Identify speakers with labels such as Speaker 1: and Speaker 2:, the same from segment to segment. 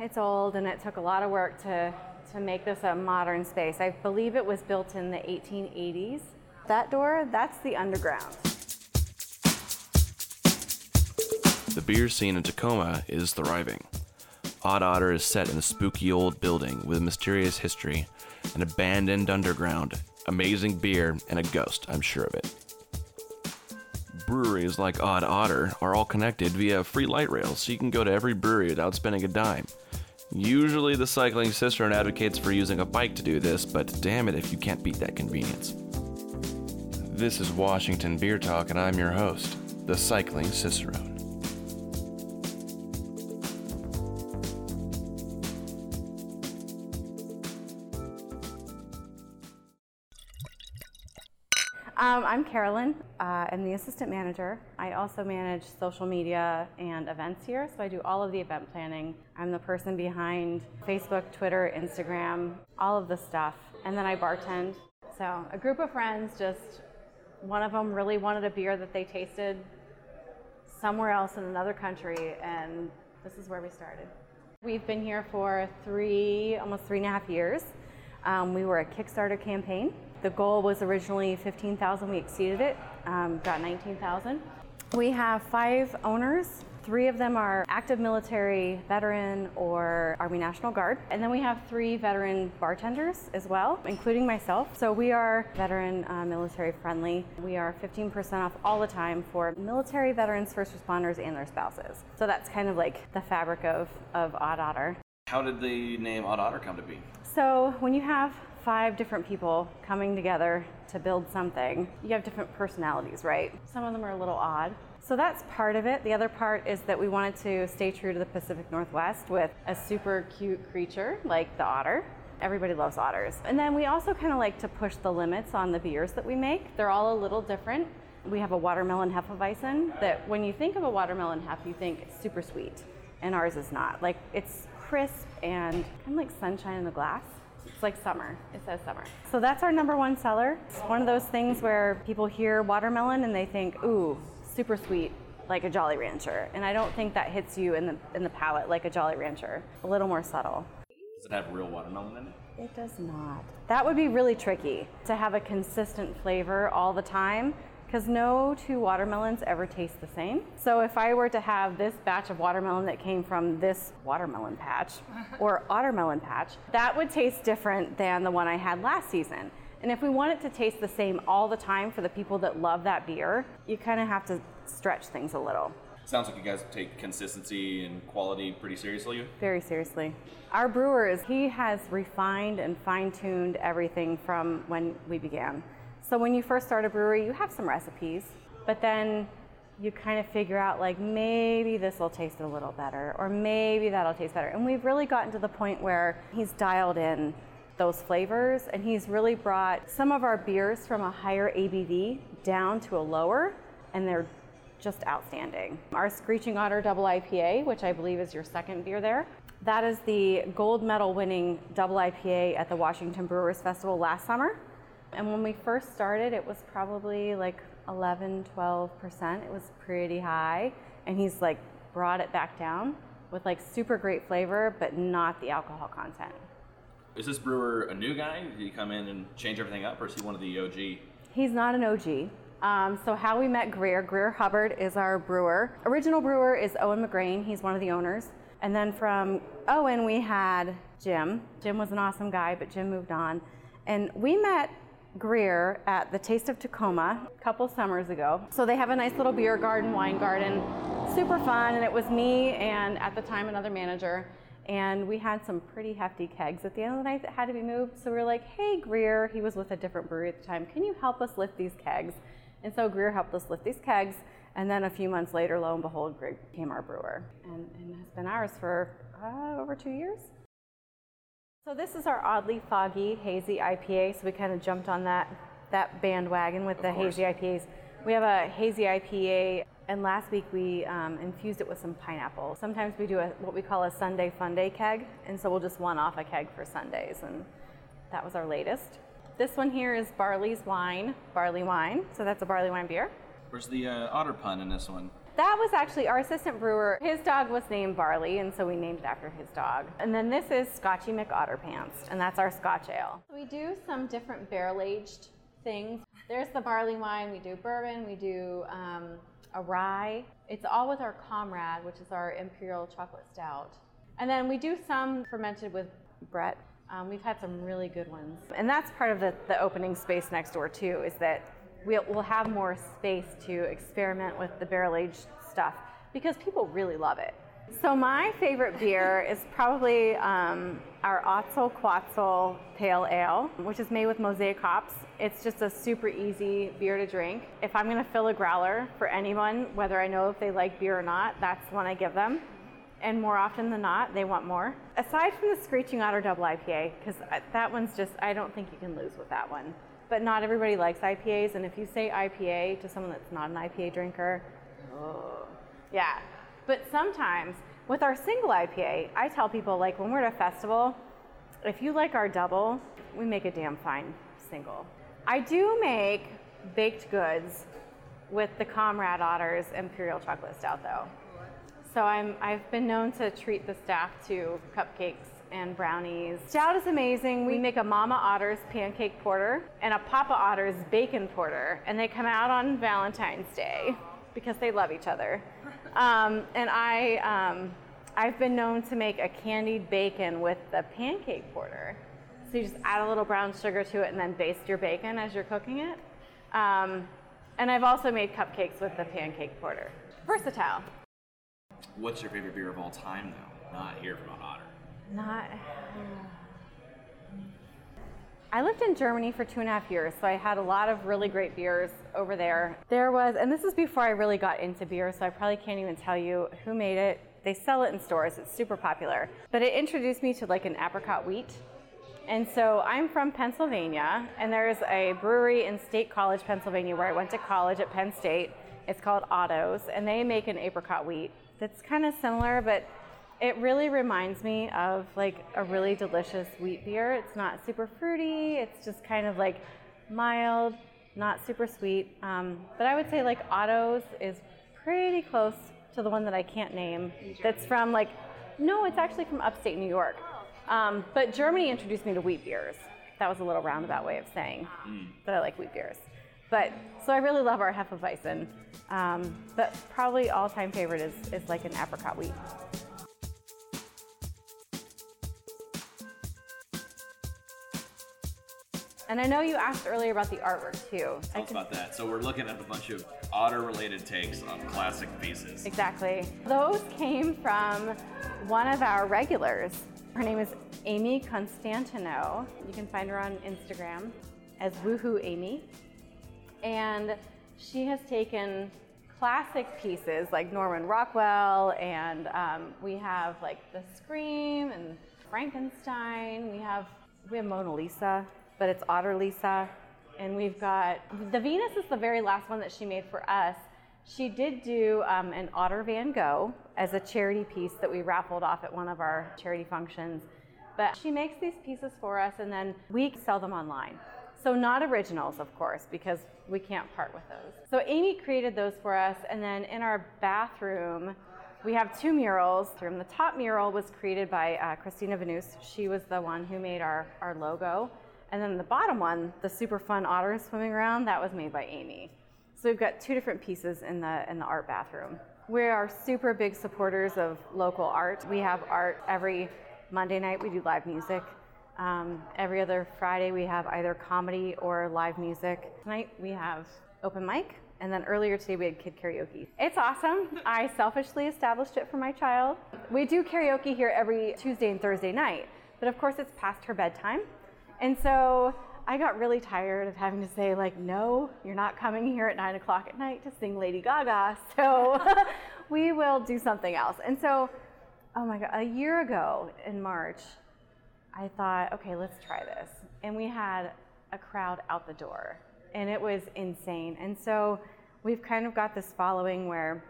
Speaker 1: It's old and it took a lot of work to, to make this a modern space. I believe it was built in the 1880s. That door, that's the underground.
Speaker 2: The beer scene in Tacoma is thriving. Odd Otter is set in a spooky old building with a mysterious history, an abandoned underground, amazing beer, and a ghost, I'm sure of it. Breweries like Odd Otter are all connected via free light rail, so you can go to every brewery without spending a dime. Usually, the cycling cicerone advocates for using a bike to do this, but damn it if you can't beat that convenience. This is Washington Beer Talk, and I'm your host, the Cycling Cicerone.
Speaker 1: I'm Carolyn. Uh, I'm the assistant manager. I also manage social media and events here, so I do all of the event planning. I'm the person behind Facebook, Twitter, Instagram, all of the stuff. And then I bartend. So a group of friends just, one of them really wanted a beer that they tasted somewhere else in another country, and this is where we started. We've been here for three, almost three and a half years. Um, we were a Kickstarter campaign the goal was originally 15,000. We exceeded it, um, got 19,000. We have five owners. Three of them are active military veteran or Army National Guard. And then we have three veteran bartenders as well, including myself. So we are veteran uh, military friendly. We are 15% off all the time for military veterans, first responders, and their spouses. So that's kind of like the fabric of, of Odd Otter.
Speaker 2: How did the name Odd Otter come to be?
Speaker 1: So when you have five different people coming together to build something, you have different personalities, right? Some of them are a little odd. So that's part of it. The other part is that we wanted to stay true to the Pacific Northwest with a super cute creature like the otter. Everybody loves otters. And then we also kind of like to push the limits on the beers that we make. They're all a little different. We have a watermelon hefeweizen that when you think of a watermelon hef, you think it's super sweet. And ours is not. Like it's crisp and kind of like sunshine in the glass. It's like summer. It says summer. So that's our number one seller. It's one of those things where people hear watermelon and they think, ooh, super sweet, like a Jolly Rancher. And I don't think that hits you in the in the palate like a Jolly Rancher. A little more subtle.
Speaker 2: Does it have real watermelon in it?
Speaker 1: It does not. That would be really tricky to have a consistent flavor all the time because no two watermelons ever taste the same. So if I were to have this batch of watermelon that came from this watermelon patch or watermelon patch, that would taste different than the one I had last season. And if we want it to taste the same all the time for the people that love that beer, you kind of have to stretch things a little.
Speaker 2: Sounds like you guys take consistency and quality pretty seriously.
Speaker 1: Very seriously. Our brewer is, he has refined and fine tuned everything from when we began. So when you first start a brewery, you have some recipes, but then you kind of figure out like maybe this will taste a little better or maybe that'll taste better. And we've really gotten to the point where he's dialed in those flavors and he's really brought some of our beers from a higher ABV down to a lower and they're just outstanding. Our Screeching Otter Double IPA, which I believe is your second beer there, that is the gold medal winning double IPA at the Washington Brewers Festival last summer. And when we first started, it was probably like 11, 12%. It was pretty high. And he's like brought it back down with like super great flavor, but not the alcohol content.
Speaker 2: Is this brewer a new guy? Did he come in and change everything up, or is he one of the OG?
Speaker 1: He's not an OG. Um, so how we met Greer, Greer Hubbard is our brewer. Original brewer is Owen McGrain. He's one of the owners. And then from Owen, we had Jim. Jim was an awesome guy, but Jim moved on. And we met Greer at the Taste of Tacoma a couple summers ago. So they have a nice little beer garden, wine garden, super fun. And it was me and at the time another manager. And we had some pretty hefty kegs at the end of the night that had to be moved. So we were like, hey, Greer, he was with a different brewery at the time, can you help us lift these kegs? And so Greer helped us lift these kegs. And then a few months later, lo and behold, Greer became our brewer and, and has been ours for uh, over two years. So this is our oddly foggy hazy IPA. So we kind of jumped on that that bandwagon with the hazy IPAs. We have a hazy IPA, and last week we um, infused it with some pineapple. Sometimes we do a, what we call a Sunday Fun Day keg, and so we'll just one off a keg for Sundays, and that was our latest. This one here is Barley's Wine, barley wine. So that's a barley wine beer.
Speaker 2: Where's the uh, otter pun in this one?
Speaker 1: That was actually our assistant brewer. His dog was named Barley, and so we named it after his dog. And then this is Scotchy McOtterpants, and that's our Scotch ale. We do some different barrel aged things. There's the barley wine. We do bourbon. We do um, a rye. It's all with our Comrade, which is our imperial chocolate stout. And then we do some fermented with Brett. Um, we've had some really good ones. And that's part of the, the opening space next door, too, is that we'll, we'll have more space to experiment with the barrel aged stuff because people really love it. So, my favorite beer is probably um, our Otzel Quetzal Pale Ale, which is made with mosaic hops. It's just a super easy beer to drink. If I'm going to fill a growler for anyone, whether I know if they like beer or not, that's the one I give them and more often than not, they want more. Aside from the Screeching Otter Double IPA, because that one's just, I don't think you can lose with that one. But not everybody likes IPAs, and if you say IPA to someone that's not an IPA drinker, oh, yeah. But sometimes with our single IPA, I tell people, like when we're at a festival, if you like our double, we make a damn fine single. I do make baked goods with the Comrade Otters Imperial Chocolate Stout, though. So I'm, I've been known to treat the staff to cupcakes and brownies. Stout is amazing. We make a Mama Otter's pancake porter and a Papa Otter's bacon porter, and they come out on Valentine's Day because they love each other. Um, and I, um, I've been known to make a candied bacon with the pancake porter. So you just add a little brown sugar to it and then baste your bacon as you're cooking it. Um, and I've also made cupcakes with the pancake porter. Versatile.
Speaker 3: What's your favorite beer of all time, though? Not here from Otter.
Speaker 1: Not. I lived in Germany for two and a half years, so I had a lot of really great beers over there. There was, and this is before I really got into beer, so I probably can't even tell you who made it. They sell it in stores, it's super popular. But it introduced me to like an apricot wheat. And so I'm from Pennsylvania, and there's a brewery in State College, Pennsylvania, where I went to college at Penn State. It's called Otto's, and they make an apricot wheat that's kind of similar, but it really reminds me of like a really delicious wheat beer. It's not super fruity, it's just kind of like mild, not super sweet. Um, but I would say like Otto's is pretty close to the one that I can't name. That's from like, no, it's actually from upstate New York. Um, but Germany introduced me to wheat beers. That was a little roundabout way of saying mm. that I like wheat beers. But so I really love our Hefeweizen. Um, but probably all-time favorite is, is like an apricot wheat. And I know you asked earlier about the artwork too.
Speaker 3: Tell us about that. So we're looking at a bunch of otter-related takes on classic pieces.
Speaker 1: Exactly. Those came from one of our regulars. Her name is Amy Constantino. You can find her on Instagram as Woohoo Amy. And she has taken classic pieces like Norman Rockwell, and um, we have like The Scream and Frankenstein. We have we have Mona Lisa, but it's Otter Lisa, and we've got the Venus is the very last one that she made for us. She did do um, an Otter Van Gogh as a charity piece that we raffled off at one of our charity functions. But she makes these pieces for us, and then we sell them online. So, not originals, of course, because we can't part with those. So, Amy created those for us, and then in our bathroom, we have two murals. The top mural was created by uh, Christina Venus. She was the one who made our, our logo. And then the bottom one, the super fun otter swimming around, that was made by Amy. So we've got two different pieces in the in the art bathroom. We are super big supporters of local art. We have art every Monday night. We do live music. Um, every other Friday, we have either comedy or live music. Tonight, we have open mic. And then earlier today, we had kid karaoke. It's awesome. I selfishly established it for my child. We do karaoke here every Tuesday and Thursday night, but of course, it's past her bedtime. And so I got really tired of having to say, like, no, you're not coming here at nine o'clock at night to sing Lady Gaga. So we will do something else. And so, oh my God, a year ago in March, I thought, okay, let's try this. And we had a crowd out the door, and it was insane. And so we've kind of got this following where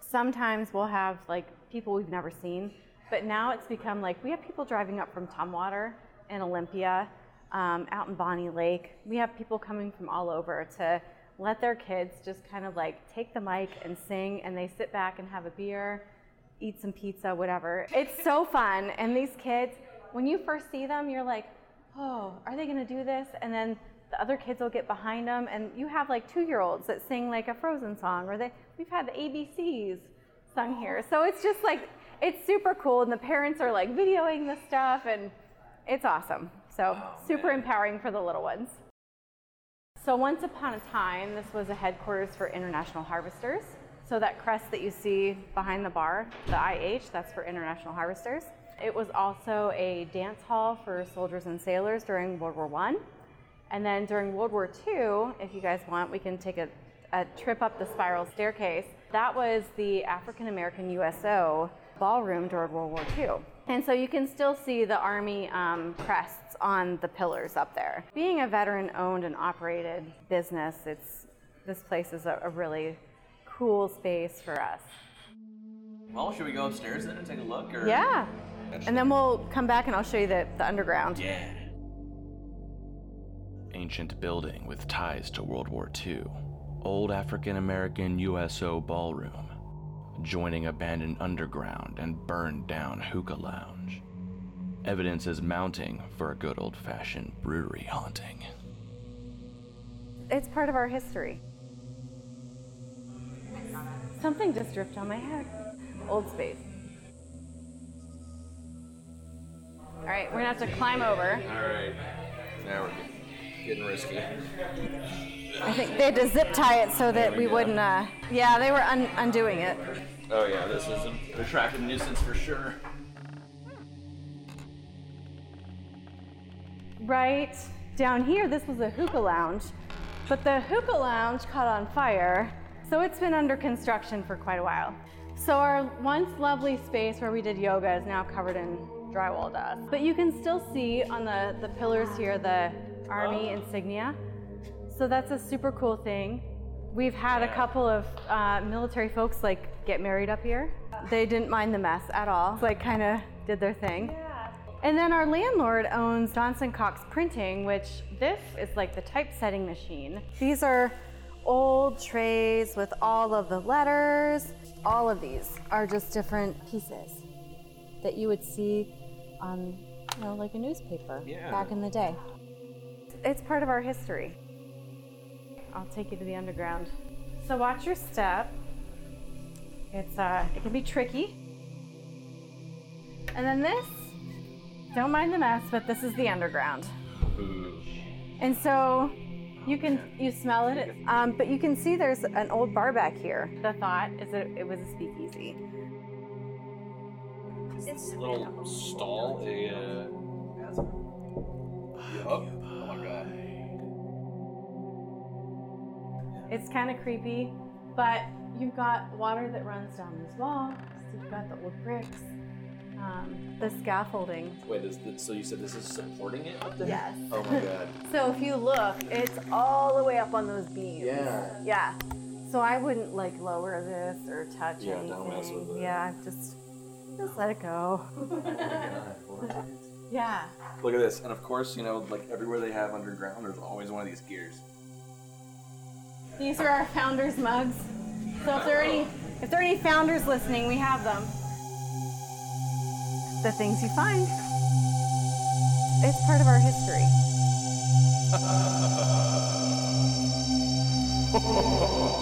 Speaker 1: sometimes we'll have like people we've never seen, but now it's become like we have people driving up from Tumwater and Olympia, um, out in Bonney Lake. We have people coming from all over to let their kids just kind of like take the mic and sing, and they sit back and have a beer, eat some pizza, whatever. It's so fun. And these kids, when you first see them, you're like, oh, are they gonna do this? And then the other kids will get behind them, and you have like two year olds that sing like a Frozen song, or they, we've had the ABCs sung here. So it's just like, it's super cool, and the parents are like videoing the stuff, and it's awesome. So oh, super empowering for the little ones. So once upon a time, this was a headquarters for International Harvesters. So that crest that you see behind the bar, the IH, that's for International Harvesters. It was also a dance hall for soldiers and sailors during World War One. And then during World War II, if you guys want, we can take a, a trip up the spiral staircase. That was the African American USO ballroom during World War II. And so you can still see the Army um, crests on the pillars up there. Being a veteran owned and operated business, it's, this place is a, a really cool space for us.
Speaker 3: Well, should we go upstairs then and take a look? Or?
Speaker 1: Yeah. And then we'll come back and I'll show you the, the underground.
Speaker 3: Yeah.
Speaker 2: Ancient building with ties to World War II. Old African American USO ballroom. Joining abandoned underground and burned down hookah lounge. Evidence is mounting for a good old fashioned brewery haunting.
Speaker 1: It's part of our history. Something just dripped on my head. Old space. All right, we're gonna have to climb over.
Speaker 3: All right. Now we're getting risky.
Speaker 1: I think they had to zip tie it so that we wouldn't. Uh, yeah, they were un- undoing it.
Speaker 3: Oh yeah, this is an attractive nuisance for sure.
Speaker 1: Right down here, this was a hookah lounge, but the hookah lounge caught on fire, so it's been under construction for quite a while. So our once lovely space where we did yoga is now covered in drywall dust. But you can still see on the, the pillars here the Army insignia. So that's a super cool thing. We've had a couple of uh, military folks like get married up here. They didn't mind the mess at all. Like kind of did their thing. Yeah. And then our landlord owns Johnson Cox Printing, which this is like the typesetting machine. These are old trays with all of the letters. All of these are just different pieces that you would see on, you know, like a newspaper
Speaker 3: Yeah.
Speaker 1: back in the day. It's part of our history. I'll take you to the underground. So watch your step. It's uh, it can be tricky. And then this, don't mind the mess, but this is the underground. And so you can you smell it, um, but you can see there's an old bar back here. The thought is that it was a speakeasy.
Speaker 3: This little stall. A, uh...
Speaker 1: It's kind of creepy, but you've got water that runs down these walls. You've got the old bricks, um, the scaffolding.
Speaker 3: Wait, is this, so you said this is supporting it up there?
Speaker 1: Yes.
Speaker 3: Oh my god.
Speaker 1: So if you look, it's all the way up on those beams.
Speaker 3: Yeah.
Speaker 1: Yeah. So I wouldn't like lower this or touch it.
Speaker 3: Yeah,
Speaker 1: anything.
Speaker 3: don't mess with it.
Speaker 1: Yeah, just just let it go. yeah.
Speaker 3: Look at this, and of course, you know, like everywhere they have underground, there's always one of these gears.
Speaker 1: These are our founders mugs. So if there are any if there are any founders listening, we have them. The things you find. It's part of our history.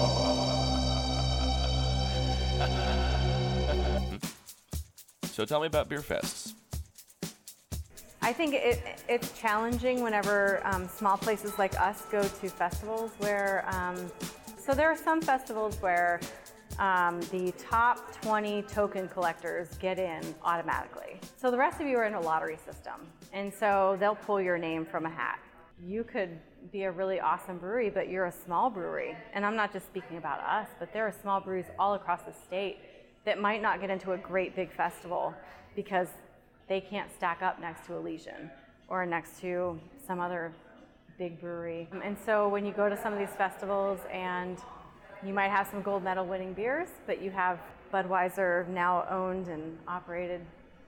Speaker 2: So tell me about beer fests.
Speaker 1: I think it, it's challenging whenever um, small places like us go to festivals where, um, so there are some festivals where um, the top 20 token collectors get in automatically. So the rest of you are in a lottery system. And so they'll pull your name from a hat. You could be a really awesome brewery, but you're a small brewery. And I'm not just speaking about us, but there are small breweries all across the state that might not get into a great big festival because they can't stack up next to Elysian or next to some other big brewery. Um, and so when you go to some of these festivals and you might have some gold medal winning beers, but you have Budweiser now owned and operated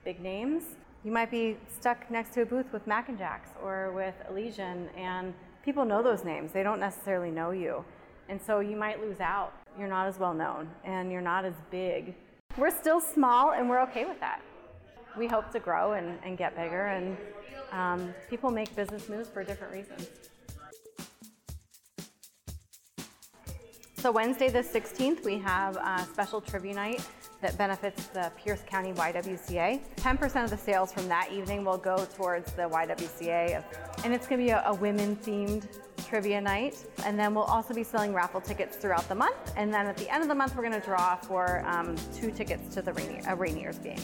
Speaker 1: big names, you might be stuck next to a booth with Mac and Jacks or with Elysian and people know those names. They don't necessarily know you. And so you might lose out. You're not as well known and you're not as big. We're still small and we're okay with that. We hope to grow and, and get bigger, and um, people make business moves for different reasons. So, Wednesday the 16th, we have a special trivia night that benefits the Pierce County YWCA. 10% of the sales from that evening will go towards the YWCA, and it's going to be a, a women themed trivia night. And then we'll also be selling raffle tickets throughout the month. And then at the end of the month, we're going to draw for um, two tickets to the Rainier, a Rainiers game.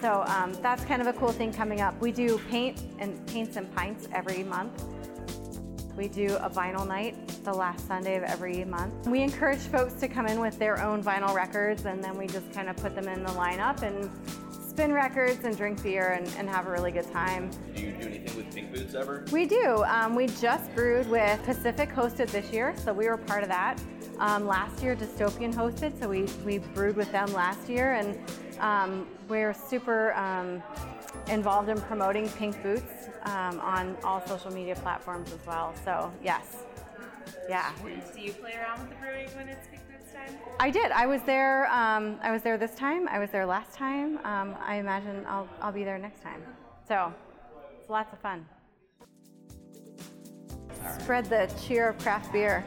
Speaker 1: So um, that's kind of a cool thing coming up. We do paint and paints and pints every month. We do a vinyl night the last Sunday of every month. We encourage folks to come in with their own vinyl records and then we just kind of put them in the lineup and spin records and drink beer and, and have a really good time.
Speaker 3: Do you do anything with Pink Boots ever?
Speaker 1: We do. Um, we just brewed with Pacific hosted this year, so we were part of that. Um, last year, Dystopian hosted, so we, we brewed with them last year, and um, we're super um, involved in promoting Pink Boots um, on all social media platforms as well. So, yes. Yeah.
Speaker 4: Do you play around with the brewing when it's Pink Boots time?
Speaker 1: I did. I was there. Um, I was there this time. I was there last time. Um, I imagine I'll, I'll be there next time. So it's lots of fun. Spread the cheer of craft beer.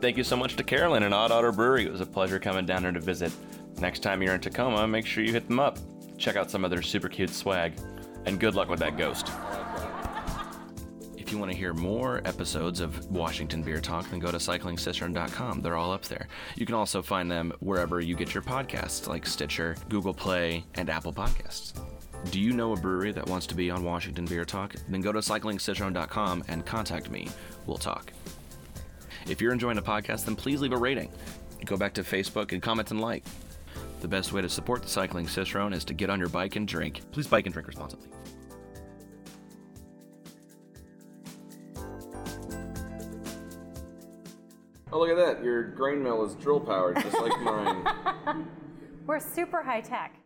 Speaker 2: Thank you so much to Carolyn and Odd Otter Brewery. It was a pleasure coming down here to visit. Next time you're in Tacoma, make sure you hit them up. Check out some of their super cute swag. And good luck with that ghost. If you want to hear more episodes of Washington Beer Talk, then go to cyclingcicerone.com. They're all up there. You can also find them wherever you get your podcasts, like Stitcher, Google Play, and Apple Podcasts. Do you know a brewery that wants to be on Washington Beer Talk? Then go to cyclingcicerone.com and contact me. We'll talk. If you're enjoying the podcast, then please leave a rating. Go back to Facebook and comment and like. The best way to support the Cycling Cicerone is to get on your bike and drink. Please bike and drink responsibly.
Speaker 5: Oh, look at that. Your grain mill is drill powered, just like mine.
Speaker 1: We're super high tech.